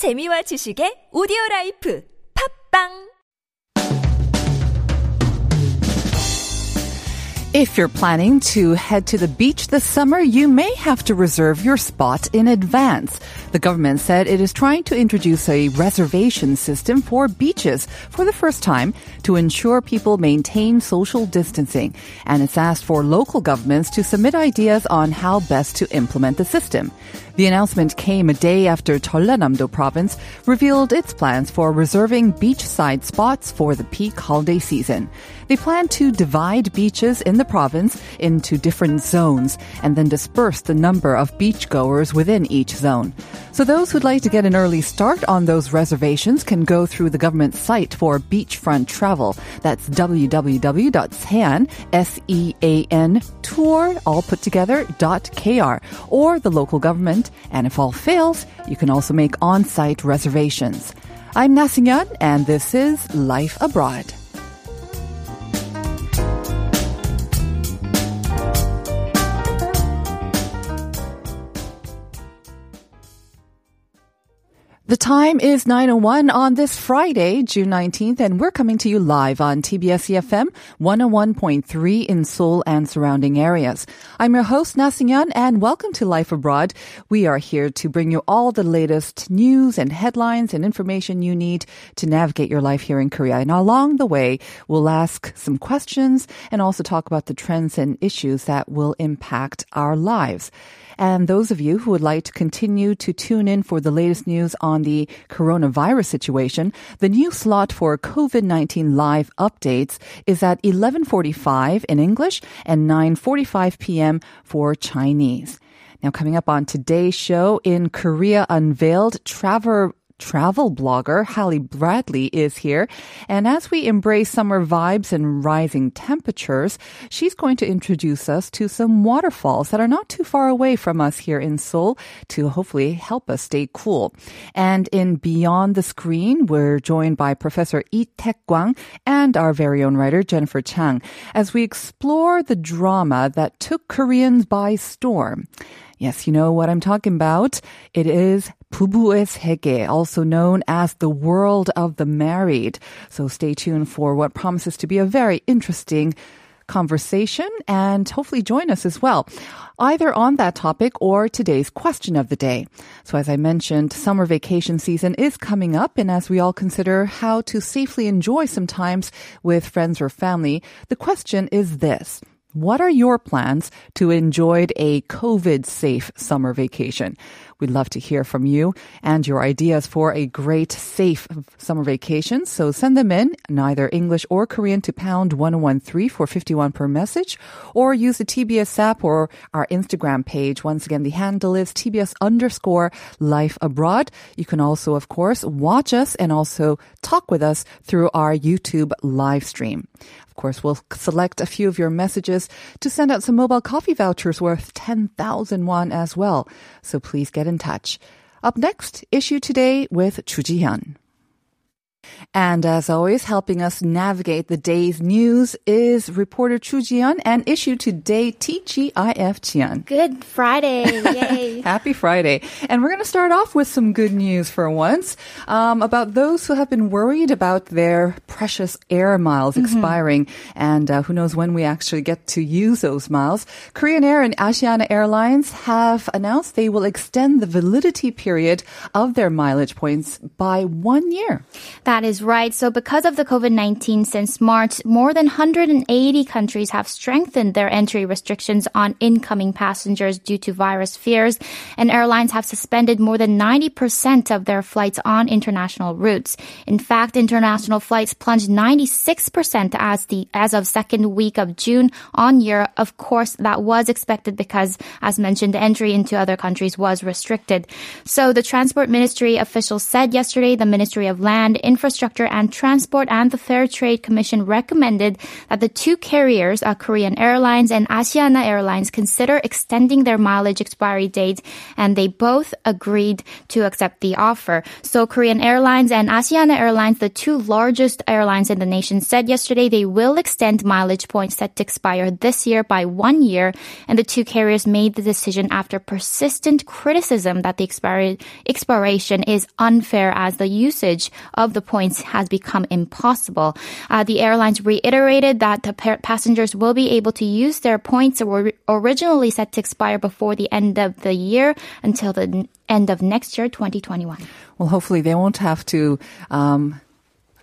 재미와 지식의 오디오 라이프. 팝빵 If you're planning to head to the beach this summer, you may have to reserve your spot in advance. The government said it is trying to introduce a reservation system for beaches for the first time to ensure people maintain social distancing. And it's asked for local governments to submit ideas on how best to implement the system. The announcement came a day after Jeollanam-do province revealed its plans for reserving beachside spots for the peak holiday season. They plan to divide beaches in the province into different zones and then disperse the number of beachgoers within each zone. So those who'd like to get an early start on those reservations can go through the government site for beachfront travel. That's www.sean, S-E-A-N, tour, all put together, dot K-R, or the local government. And if all fails, you can also make on-site reservations. I'm Nasingyan, and this is Life Abroad. The time is 9.01 on this Friday, June 19th, and we're coming to you live on TBS EFM 101.3 in Seoul and surrounding areas. I'm your host, Nasingyan, and welcome to Life Abroad. We are here to bring you all the latest news and headlines and information you need to navigate your life here in Korea. And along the way, we'll ask some questions and also talk about the trends and issues that will impact our lives. And those of you who would like to continue to tune in for the latest news on the coronavirus situation, the new slot for COVID-19 live updates is at 11:45 in English and 9:45 p.m. for Chinese. Now, coming up on today's show, in Korea Unveiled, Travel travel blogger Hallie Bradley is here. And as we embrace summer vibes and rising temperatures, she's going to introduce us to some waterfalls that are not too far away from us here in Seoul to hopefully help us stay cool. And in Beyond the Screen, we're joined by Professor Lee Taek-kwang and our very own writer Jennifer Chang as we explore the drama that took Koreans by storm. Yes, you know what I'm talking about. It is Bubu-ui Segye, also known as the world of the married. So stay tuned for what promises to be a very interesting conversation and hopefully join us as well, either on that topic or today's question of the day. So as I mentioned, summer vacation season is coming up and as we all consider how to safely enjoy sometimes with friends or family, the question is this. What are your plans to enjoy a COVID safe summer vacation? We'd love to hear from you and your ideas for a great, safe summer vacation. So send them in in either English or Korean to pound 1013 for 51 per message or use the TBS app or our Instagram page. Once again, the handle is TBS underscore life abroad. You can also, of course, watch us and also talk with us through our YouTube live stream. Of course, we'll select a few of your messages to send out some mobile coffee vouchers worth 10,000 won as well. So please get in touch. Up next, issue today with Chu Ji-hyun. And as always, helping us navigate the day's news is reporter Chu Ji-hyun and issue today TGIF Jian. Good Friday. Yay. Happy Friday. And we're going to start off with some good news for once um, about those who have been worried about their precious air miles mm-hmm. expiring. And uh, who knows when we actually get to use those miles. Korean Air and Asiana Airlines have announced they will extend the validity period of their mileage points by one year. That is right. So because of the COVID-19 since March, more than 180 countries have strengthened their entry restrictions on incoming passengers due to virus fears, and airlines have suspended more than 90% of their flights on international routes. In fact, international flights plunged 96% as the as of second week of June on year. Of course, that was expected because as mentioned, entry into other countries was restricted. So the transport ministry officials said yesterday the Ministry of Land, Infrastructure Semiconductor and Transport and the Fair Trade Commission recommended that the two carriers, uh, Korean Airlines and Asiana Airlines, consider extending their mileage expiry date, and they both agreed to accept the offer. So Korean Airlines and Asiana Airlines, the two largest airlines in the nation, said yesterday they will extend mileage points set to expire this year by one year, and the two carriers made the decision after persistent criticism that the expiry, expiration is unfair as the usage of the points has become impossible. Uh, the airlines reiterated that the passengers will be able to use their points that were originally set to expire before the end of the year until the end of next year, 2021. Well, hopefully they won't have to um,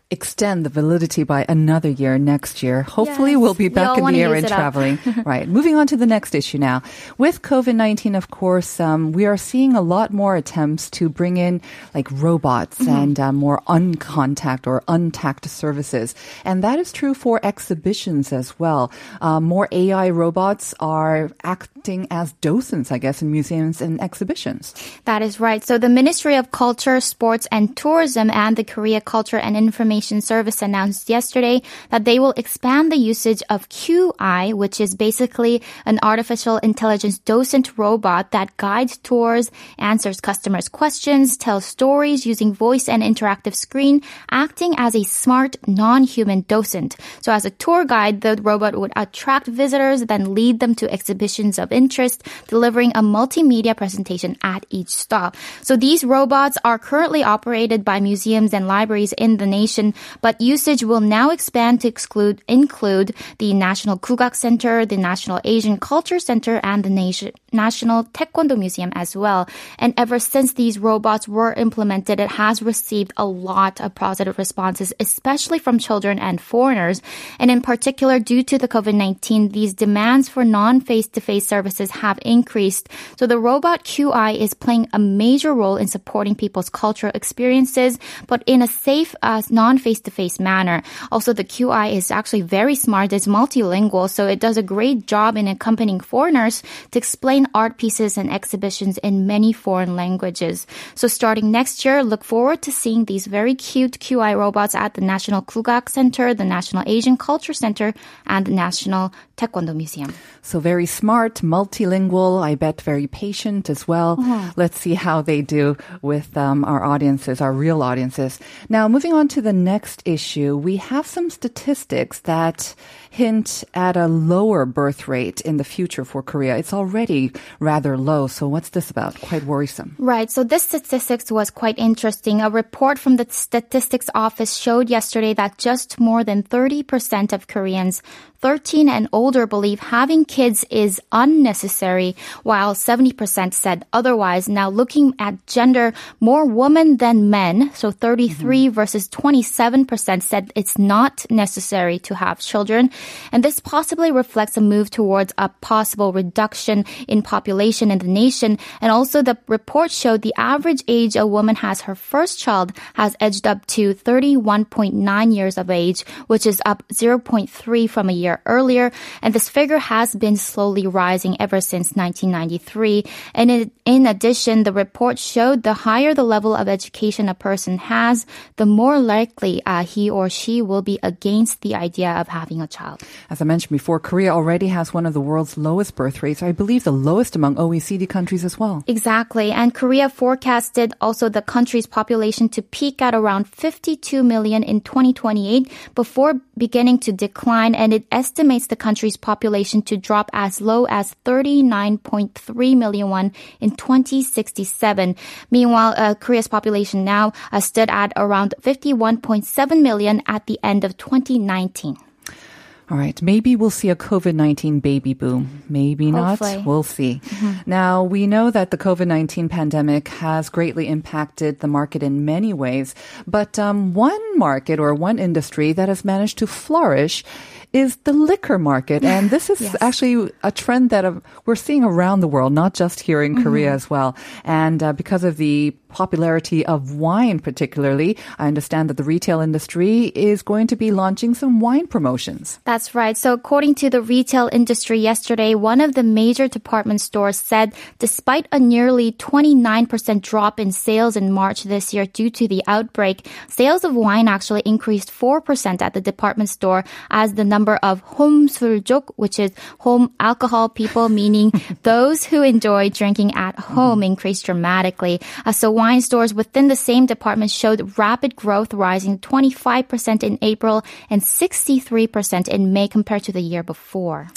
extend the validity by another year next year. Hopefully yes, we'll be back we in the air and traveling. right. Moving on to the next issue now. With COVID-19, of course, um, we are seeing a lot more attempts to bring in like robots mm-hmm. and uh, more uncontact or untact services. And that is true for exhibitions as well. Uh, more AI robots are acting as docents, I guess, in museums and exhibitions. That is right. So the Ministry of Culture, Sports and Tourism and the Korea Culture and Information Information Service announced yesterday that they will expand the usage of QI, which is basically an artificial intelligence docent robot that guides tours, answers customers' questions, tells stories using voice and interactive screen, acting as a smart, non-human docent. So as a tour guide, the robot would attract visitors, then lead them to exhibitions of interest, delivering a multimedia presentation at each stop. So these robots are currently operated by museums and libraries in the nation but usage will now expand to exclude, include the National Kugak Center, the National Asian Culture Center, and the Nation, National Taekwondo Museum as well. And ever since these robots were implemented, it has received a lot of positive responses, especially from children and foreigners. And in particular, due to the COVID-19, these demands for non-face-to-face services have increased. So the robot QI is playing a major role in supporting people's cultural experiences, but in a safe, uh, non face-to-face manner. Also, the QI is actually very smart. It's multilingual, so it does a great job in accompanying foreigners to explain art pieces and exhibitions in many foreign languages. So starting next year, look forward to seeing these very cute QI robots at the National Kugak Center, the National Asian Culture Center, and the National Taekwondo Museum. So very smart, multilingual, I bet very patient as well. Uh-huh. Let's see how they do with um, our audiences, our real audiences. Now, moving on to the next issue, we have some statistics that hint at a lower birth rate in the future for Korea. It's already rather low. So what's this about? Quite worrisome. Right. So this statistics was quite interesting. A report from the statistics office showed yesterday that just more than 30% of Koreans 13 and older believe having kids is unnecessary, while 70% said otherwise. Now looking at gender, more women than men, so 33 mm-hmm. versus 27% said it's not necessary to have children. And this possibly reflects a move towards a possible reduction in population in the nation. And also the report showed the average age a woman has her first child has edged up to 31.9 years of age, which is up 0.3 from a year earlier. And this figure has been slowly rising ever since 1993. And in, in addition, the report showed the higher the level of education a person has, the more likely uh, he or she will be against the idea of having a child. As I mentioned before, Korea already has one of the world's lowest birth rates. I believe the lowest among OECD countries as well. Exactly. And Korea forecasted also the country's population to peak at around 52 million in 2028 before beginning to decline. And it estimates the country's population to drop as low as 39.3 million won in 2067. Meanwhile, uh, Korea's population now uh, stood at around 51.7 million at the end of 2019. All right. Maybe we'll see a COVID 19 baby boom. Maybe Hopefully. not. We'll see. Mm-hmm. Now, we know that the COVID 19 pandemic has greatly impacted the market in many ways, but um, one market or one industry that has managed to flourish is the liquor market. And this is Yes. actually a trend that uh, we're seeing around the world, not just here in Korea as well. And uh, because of the popularity of wine, particularly. I understand that the retail industry is going to be launching some wine promotions. That's right. So, according to the retail industry yesterday, one of the major department stores said despite a nearly 29% drop in sales in March this year due to the outbreak, sales of wine actually increased 4% at the department store as the number of home 술족, which is home alcohol people, meaning those who enjoy drinking at home, increased dramatically. Uh, so wine stores within the same department showed rapid growth rising 25% in April and 63% in May compared to the year before.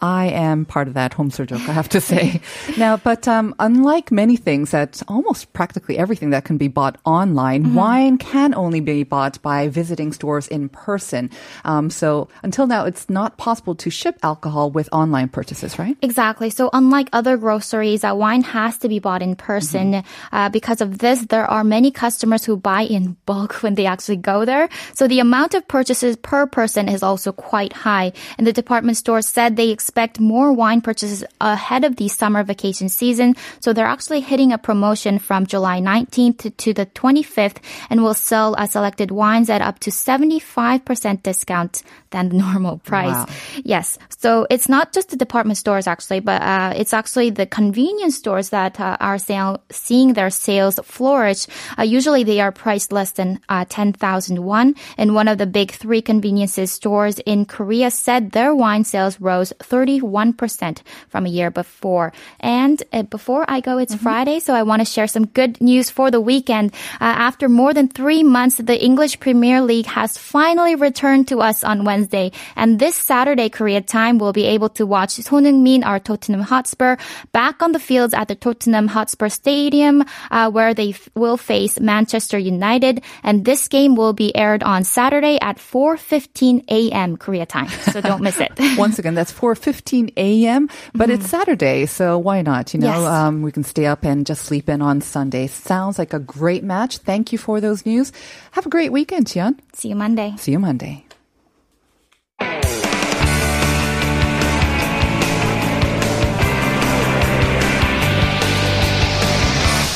I am part of that home joke, I have to say. now, but um, unlike many things that almost practically everything that can be bought online, wine can only be bought by visiting stores in person. Um, so until now, it's not possible to ship alcohol with online purchases, right? Exactly. So unlike other groceries, uh, wine has to be bought in person. Uh, because of this, there are many customers who buy in bulk when they actually go there. So the amount of purchases per person is also quite high. And the department store said they expect more wine purchases ahead of the summer vacation season. So they're actually hitting a promotion from July 19th to, to the 25th and will sell uh, selected wines at up to 75% discount than the normal price. Wow. Yes. So it's not just the department stores actually, but uh, it's actually the convenience stores that uh, are sale- seeing their sales flourish. Uh, usually they are priced less than uh, 10,000 won. And one of the big three conveniences stores in Korea said their wine sales rose 31% from a year before. And uh, before I go, it's Friday, so I want to share some good news for the weekend. Uh, after more than three months, the English Premier League has finally returned to us on Wednesday. And this Saturday, Korea time, we'll be able to watch Son Heung-min, our Tottenham Hotspur, back on the fields at the Tottenham Hotspur Stadium, uh, where they f- will face Manchester United. And this game will be aired on Saturday at 4.15 a.m. Korea time. So don't miss it. Once again, that's 4:15 a.m. But it's Saturday, so why not? You know, Yes. um, we can stay up and just sleep in on Sunday. Sounds like a great match. Thank you for those news. Have a great weekend, Tian. See you Monday. See you Monday.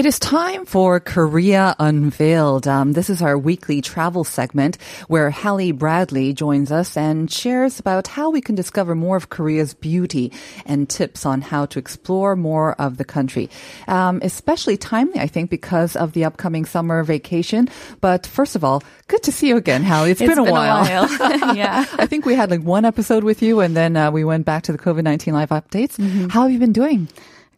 It is time for Korea Unveiled. Um, this is our weekly travel segment where Hallie Bradley joins us and shares about how we can discover more of Korea's beauty and tips on how to explore more of the country. Um, especially timely, I think, because of the upcoming summer vacation. But first of all, good to see you again, Hallie. It's It's been a been a while. while. Yeah. I think we had like one episode with you and then uh, we went back to the COVID-19 live updates. How have you been doing?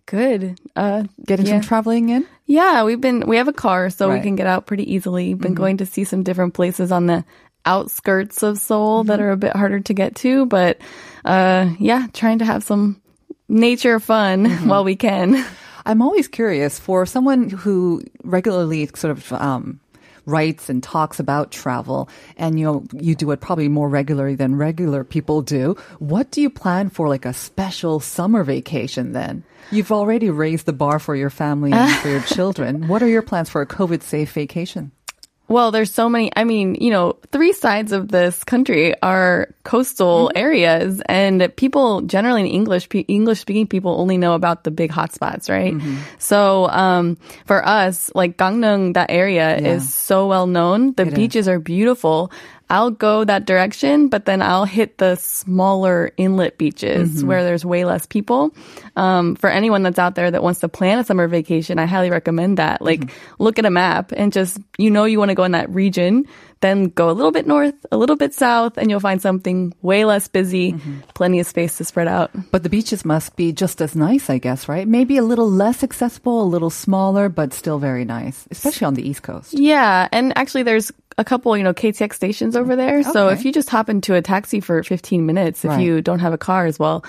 Good. Uh, Getting yeah. some traveling in? yeah, we've been we have a car, so Right. we can get out pretty easily. Been going to see some different places on the outskirts of Seoul that are a bit harder to get to, but uh, yeah, trying to have some nature fun while we can. I'm always curious for someone who regularly sort of um, writes and talks about travel, and you know you do it probably more regularly than regular people do. What do you plan for, like a special summer vacation? Then you've already raised the bar for your family and for your children. What are your plans for a COVID-safe vacation? Well, there's so many. I mean, you know, three sides of this country are coastal areas, and people generally in English, English speaking people only know about the big hotspots, right? So, um, for us, like Gangneung, that area Yeah. is so well known. The It is. beaches are beautiful. I'll go that direction, but then I'll hit the smaller inlet beaches mm-hmm. where there's way less people. Um, for anyone that's out there that wants to plan a summer vacation, I highly recommend that. Like, mm-hmm. look at a map and just, you know, you want to go in that region, then go a little bit north, a little bit south, and you'll find something way less busy, mm-hmm. plenty of space to spread out. But the beaches must be just as nice, I guess, right? Maybe a little less accessible, a little smaller, but still very nice, especially on the East Coast. Yeah, and actually, there's a couple, you know, KTX stations over there. So if you just hop into a taxi for 15 minutes, if Right. you don't have a car as well,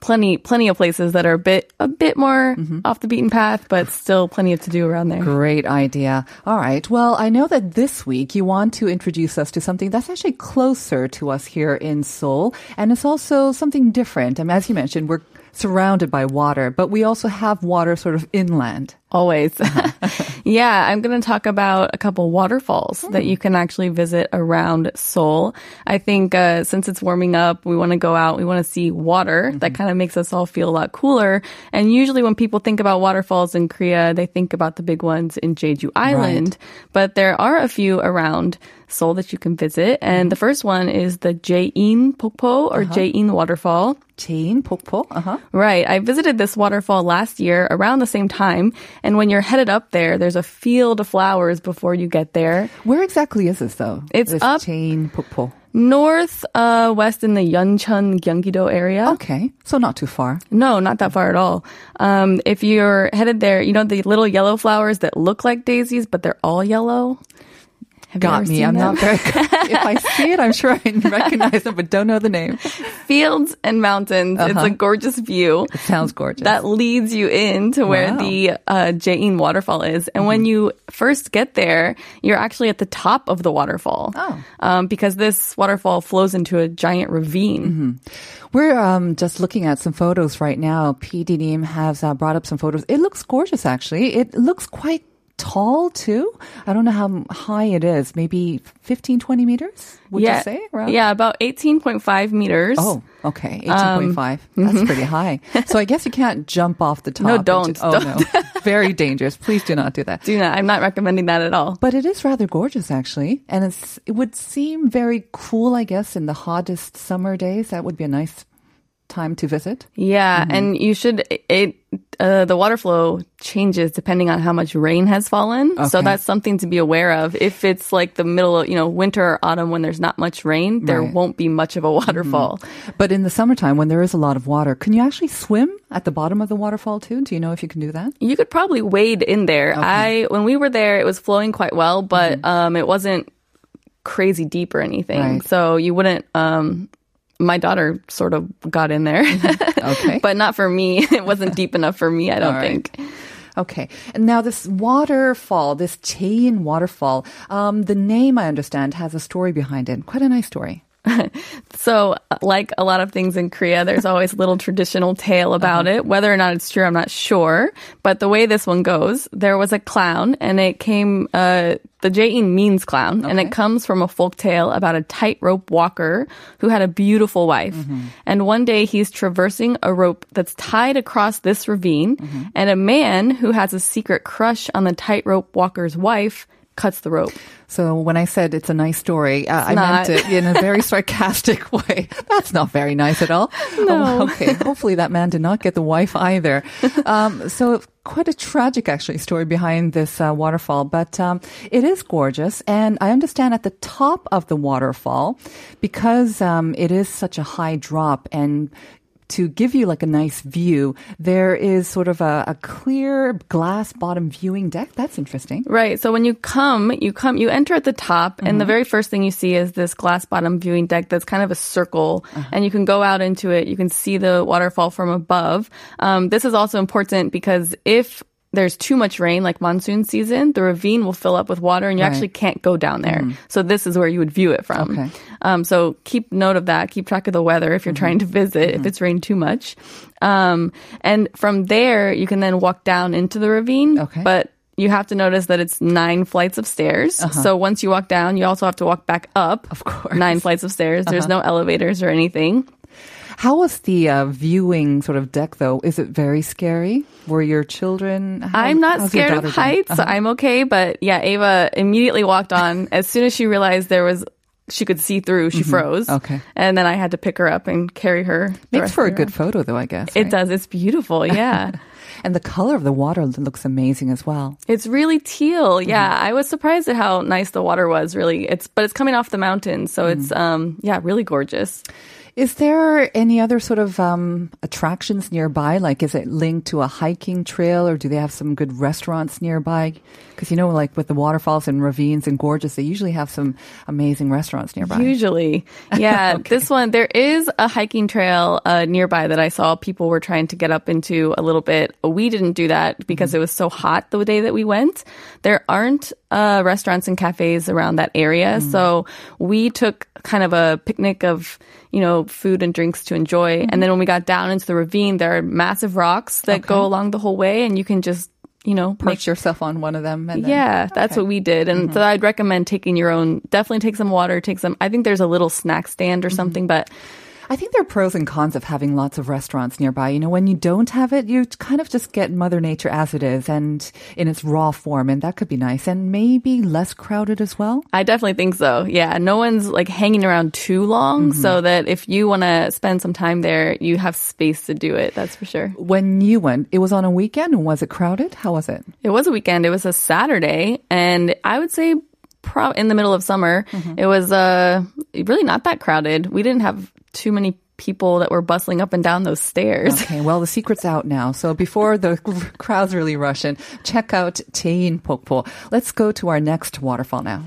plenty, plenty of places that are a bit, a bit more Mm-hmm. off the beaten path, but still plenty of to do around there. Great idea. All right. Well, I know that this week you want to introduce us to something that's actually closer to us here in Seoul, and it's also something different. I mean, as you mentioned, we're surrounded by water, but we also have water sort of inland. Always. Uh-huh. yeah, I'm going to talk about a couple waterfalls that hmm. you can actually visit around Seoul. I think uh, since it's warming up, we want to go out, we want to see water. That mm-hmm. kind of makes us all feel a lot cooler. And usually when people think about waterfalls in Korea, they think about the big ones in Jeju Island. But there are a few around Seoul that you can visit. And mm-hmm. the first one is the Jaein Pokpo or uh-huh. Jaein Waterfall. Jaein, pokpo. Uh-huh. Right. I visited this waterfall last year around the same time. And when you're headed up there, there's a field of flowers before you get there. Where exactly is this though? It's this up- Jaein, pokpo. North, uh, west in the Yeoncheon, Gyeonggi-do area. Okay. So not too far. No, not that far at all. Um, if you're headed there, you know the little yellow flowers that look like daisies, but they're all yellow? Have Got me. I'm them? not very If I see it, I'm sure I recognize it, but don't know the name. Fields and mountains. It's Uh-huh. a gorgeous view. It sounds gorgeous. that leads you in to where Wow. the uh, Jaein waterfall is. And when you first get there, you're actually at the top of the waterfall. Oh. Um, because this waterfall flows into a giant ravine. We're um, just looking at some photos right now. PD Neem has uh, brought up some photos. It looks gorgeous, actually. It looks quite tall, too. I don't know how high it is. Maybe 15, 20 meters, would yeah, you say? around? Yeah, about 18.5 meters. Oh, okay. 18.5. That's pretty high. So I guess you can't jump off the top. Um, No, don't. ju- Oh, Don't. no. Very dangerous. Please do not do that. Do not, I'm not recommending that at all. But it is rather gorgeous, actually. And it's, it would seem very cool, I guess, in the hottest summer days. That would be a nice time to visit. Yeah, Mm-hmm. and you should it uh, the water flow changes depending on how much rain has fallen. So that's something to be aware of. If it's like the middle of, you know, winter or autumn when there's not much rain, there Right. Mm-hmm. won't be much of a waterfall. But in the summertime, when there is a lot of water, can you actually swim at the bottom of the waterfall too? Do you know if you can do that? You could probably wade in there. I when we were there, it was flowing quite well, but um, it wasn't crazy deep or anything. Mm-hmm. Right. So you wouldn't. Um, my daughter sort of got in there, Okay. but not for me. It wasn't deep enough for me. I don't right. think. Okay. And now this waterfall, this Jaein waterfall, um, the name I understand has a story behind it. Quite a nice story. So, uh, like a lot of things in Korea, there's always a little traditional tale about Uh-huh. it. Whether or not it's true, I'm not sure. But the way this one goes, there was a clown, and it came. Uh, the Jaein means clown, and it comes from a folk tale about a tightrope walker who had a beautiful wife. Mm-hmm. And one day he's traversing a rope that's tied across this ravine, Mm-hmm. and a man who has a secret crush on the tightrope walker's wife cuts the rope. So when I said it's a nice story, uh, I meant it in a very sarcastic way. That's not very nice at all. No. Oh, okay. Hopefully that man did not get the wife either. Um, so quite a tragic actually story behind this uh, waterfall, but um, it is gorgeous. And I understand at the top of the waterfall, because um, it is such a high drop and to give you like a nice view, there is sort of a, a clear glass bottom viewing deck. That's interesting. Right. So when you come, you come, you enter at the top, and the very first thing you see is this glass bottom viewing deck that's kind of a circle, and you can go out into it. You can see the waterfall from above. Um, this is also important because if there's too much rain, like monsoon season, the ravine will fill up with water, and you Right. actually can't go down there. Mm. So this is where you would view it from. Okay. Um, so keep note of that. Keep track of the weather if you're mm-hmm. trying to visit, if mm-hmm. it's rained too much. Um, and from there, you can then walk down into the ravine. Okay. But you have to notice that it's nine flights of stairs. Uh-huh. So once you walk down, you also have to walk back up. Of course. Nine flights of stairs. There's uh-huh. no elevators or anything. How was the uh, viewing sort of deck though? Is it very scary? Were your children? how- I'm not scared of heights. I'm okay. But yeah, Ava immediately walked on. As soon as she realized there was, she could see through, she froze. Mm-hmm. Okay. And then I had to pick her up and carry her. Makes for a good photo though, I guess. It right? does. It's beautiful. Yeah. And the color of the water looks amazing as well. It's really teal. Mm-hmm. Yeah, I was surprised at how nice the water was. Really, it's but it's coming off the mountain, so it's Mm. um yeah, really gorgeous. Is there any other sort of um, attractions nearby? Like, is it linked to a hiking trail, or do they have some good restaurants nearby? Because you know, like with the waterfalls and ravines and gorges, they usually have some amazing restaurants nearby. Usually, yeah. This one, there is a hiking trail uh, nearby that I saw people were trying to get up into a little bit. We didn't do that because Mm-hmm. it was so hot the day that we went. There aren't uh, restaurants and cafes around that area, Mm. so we took kind of a picnic of you know food and drinks to enjoy. Mm-hmm. And then when we got down into the ravine, there are massive rocks that go along the whole way, and you can just you know Perch yourself on one of them. And then, yeah, that's what we did. And so I'd recommend taking your own, definitely take some water, take some, I think there's a little snack stand or something, but I think there are pros and cons of having lots of restaurants nearby. You know, when you don't have it, you kind of just get Mother Nature as it is and in its raw form, and that could be nice and maybe less crowded as well. I definitely think so. Yeah. No one's like hanging around too long so that if you want to spend some time there, you have space to do it. That's for sure. When you went, it was on a weekend. Was it crowded? How was it? It was a weekend. It was a Saturday and I would say pro- in the middle of summer, it was, uh, really not that crowded. We didn't have too many people that were bustling up and down those stairs. Okay, well, the secret's out now. So before the crowds really rush in, check out Jaein Pokpo. Let's go to our next waterfall now.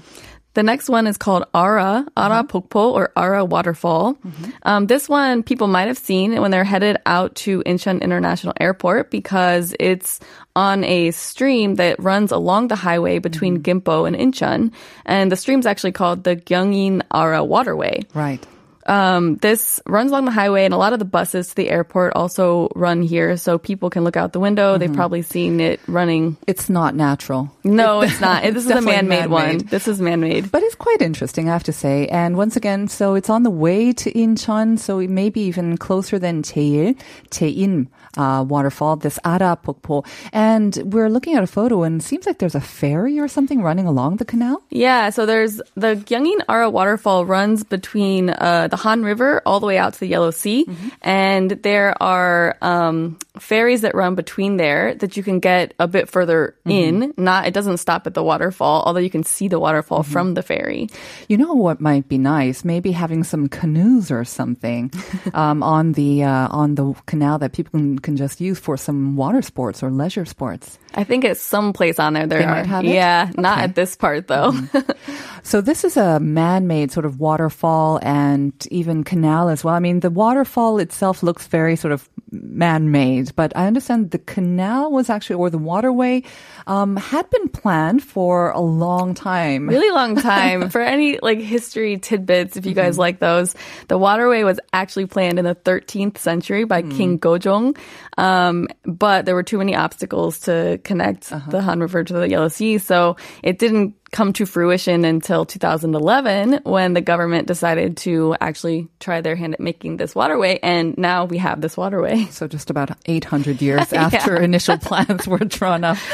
The next one is called Ara, Ara uh-huh. Pokpo or Ara Waterfall. Mm-hmm. Um, this one people might have seen when they're headed out to Incheon International Airport because it's on a stream that runs along the highway between mm-hmm. Gimpo and Incheon. And the stream's actually called the Gyeongin Ara Waterway. Right. Um, this runs along the highway, and a lot of the buses to the airport also run here, so people can look out the window. They've probably seen it running. It's not natural. No, it's not. This is a definitely man-made, one. man-made. This is man-made. But it's quite interesting, I have to say. And once again, so it's on the way to Incheon, so it may be even closer than Jaein uh, waterfall, this Ara Pokpo. And we're looking at a photo, and it seems like there's a ferry or something running along the canal. Yeah, so there's the Gyeongin Ara waterfall runs between uh, the Han River all the way out to the Yellow Sea, and there are um, ferries that run between there that you can get a bit further in. Not it doesn't stop at the waterfall, although you can see the waterfall from the ferry. You know what might be nice? Maybe having some canoes or something um, on the uh, on the canal that people can, can just use for some water sports or leisure sports. I think it's someplace on there. There They are. might have it? Yeah, not at this part though. So this is a man-made sort of waterfall and even canal as well. I mean, the waterfall itself looks very sort of man-made, but I understand the canal was actually, or the waterway, um, had been planned for a long time. really long time. For any like history tidbits if you guys like those the waterway was actually planned in the 13th century by king gojong. Um, but there were too many obstacles to connect the han river to the yellow sea so it didn't come to fruition until 2011 when the government decided to actually try their hand at making this waterway and now we have this waterway So just about 800 years after initial plans were drawn up.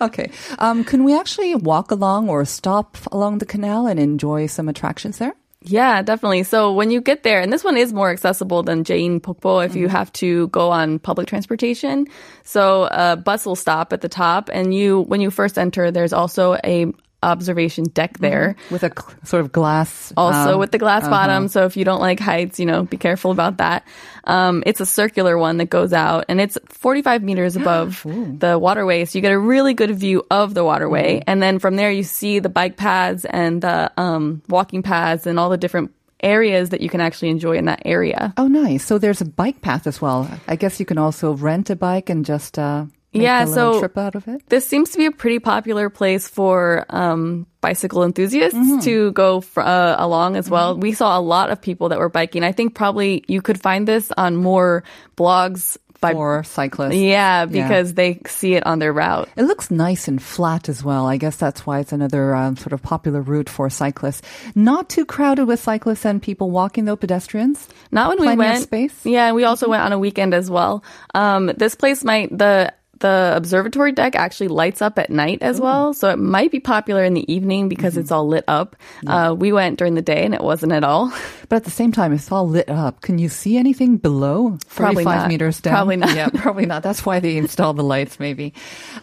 Okay. Um, can we actually walk along or stop along the canal and enjoy some attractions there? Yeah, definitely. So when you get there, and this one is more accessible than Jaein Pokpo if you have to go on public transportation. So a bus will stop at the top, and you when you first enter, there's also a observation deck there. With a cl- sort of glass. Also um, with the glass bottom, so if you don't like heights, you know, be careful about that. Um, it's a circular one that goes out, and it's 45 meters above the waterway, so you get a really good view of the waterway. And then from there, you see the bike paths and the um, walking paths and all the different areas that you can actually enjoy in that area. Oh, nice. So there's a bike path as well. I guess you can also rent a bike and just uh, Yeah, so- trip out of it. This seems to be a pretty popular place for um, bicycle enthusiasts to go fr- uh, along as well. We saw a lot of people that were biking. I think probably you could find this on more blogs by For cyclists. yeah because they see it on their route. It looks nice and flat as well. I guess that's why it's another um, sort of popular route for cyclists. Not too crowded with cyclists and people walking, though, pedestrians. Not when Plenty we of went. space? Yeah, and we also went on a weekend as well. Um, this place might the the observatory deck actually lights up at night as well, so it might be popular in the evening because Mm-hmm. it's all lit up. Uh, we went during the day and it wasn't at all. But at the same time, it's all lit up. Can you see anything below? Probably 45 not. meters down? Probably not. Yeah, probably not. That's why they installed the lights, maybe.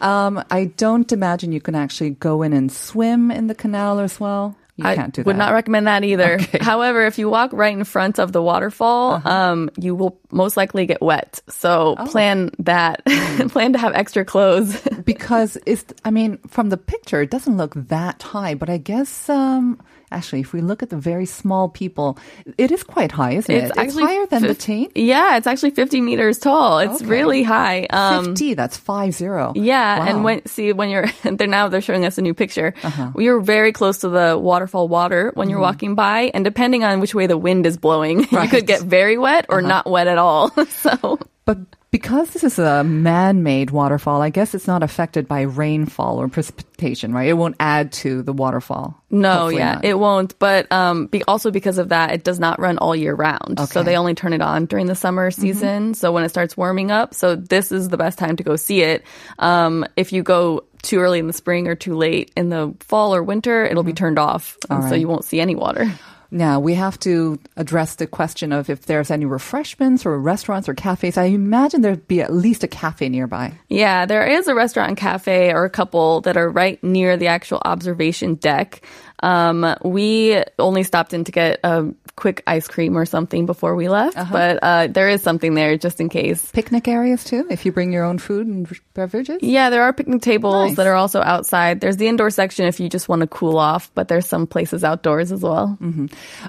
Um, I don't imagine you can actually go in and swim in the canal as well. You I can't do that. would not recommend that either. Okay. However, if you walk right in front of the waterfall, Uh-huh. um, you will most likely get wet. So Oh. plan that. Mm. plan to have extra clothes. because it's I mean from the picture it doesn't look that high, but I guess um actually if we look at the very small people, it is quite high, isn't it? actually higher than the fif- teen. Yeah, it's actually 50 meters tall. It's Okay. really high. Um, Fifty, that's five zero. Yeah, and when see when you're they're now they're showing us a new picture. Uh-huh. We are very close to the waterfall water when you're walking by, and depending on which way the wind is blowing, you Mm-hmm. Could get very wet or not wet at all. so But because this is a man-made waterfall, I guess it's not affected by rainfall or precipitation, right? It won't add to the waterfall. no, Hopefully yeah, not. it won't. But um, be, also because of that, it does not run all year round. So Okay. Mm-hmm. they only turn it on during the summer season. So when it starts warming up, so this is the best time to go see it. Um, if you go too early in the spring or too late in the fall or winter, it'll be turned off, and so you won't see any water. Now, we have to address the question of if there's any refreshments or restaurants or cafes. I imagine there'd be at least a cafe nearby. Yeah, there is a restaurant and cafe or a couple that are right near the actual observation deck. Um, we only stopped in to get a quick ice cream or something before we left, Uh-huh. but uh, there is something there just in case. Picnic areas too, if you bring your own food and beverages. Yeah, there are picnic tables Nice. that are also outside. There's the indoor section if you just want to cool off, but there's some places outdoors as well.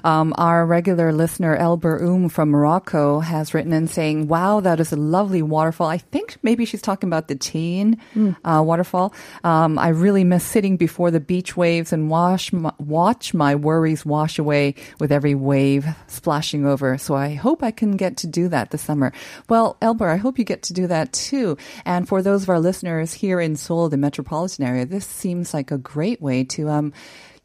Um, our regular listener, Elber Um from Morocco, has written in saying, Wow, that is a lovely waterfall. I think maybe she's talking about the Jaein uh, waterfall. Um, I really miss sitting before the beach waves and wash my, watch my worries wash away with every wave splashing over. So I hope I can get to do that this summer. Well, Elber, I hope you get to do that too. And for those of our listeners here in Seoul, the metropolitan area, this seems like a great way to, um,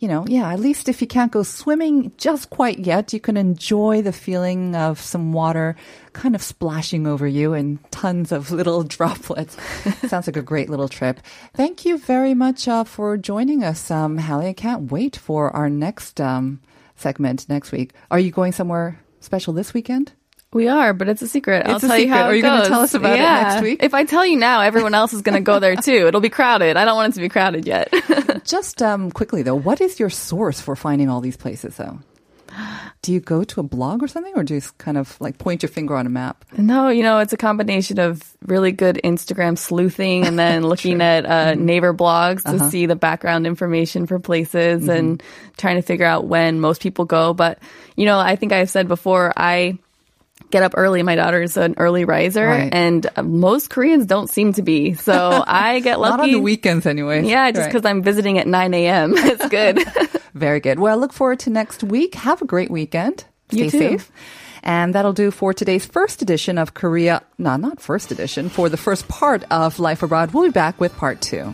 you know, yeah, at least if you can't go swimming just quite yet, you can enjoy the feeling of some water kind of splashing over you and tons of little droplets. Sounds like a great little trip. Thank you very much uh, for joining us, um, Hallie. I can't wait for our next um, segment next week. Are you going somewhere special this weekend? We are, but it's a secret. I'll It's a tell you secret. how Are you gonna tell us about it next week? If I tell you now, everyone else is going to go there too. It'll be crowded. I don't want it to be crowded yet. Just um, quickly though, what is your source for finding all these places though? Do you go to a blog or something, or do you just kind of like point your finger on a map? No, you know, it's a combination of really good Instagram sleuthing and then looking at uh, neighbor blogs to see the background information for places and trying to figure out when most people go. But, you know, I think I've said before, I get up early. My daughter's an early riser, Right. and uh, most Koreans don't seem to be. So I get lucky. Not on the weekends, anyway. Yeah, just because I'm visiting at 9 a.m. It's good. Very good. Well, I look forward to next week. Have a great weekend. Stay safe. And that'll do for today's first edition of Korea. No, not first edition, for the first part of Life Abroad. We'll be back with part two.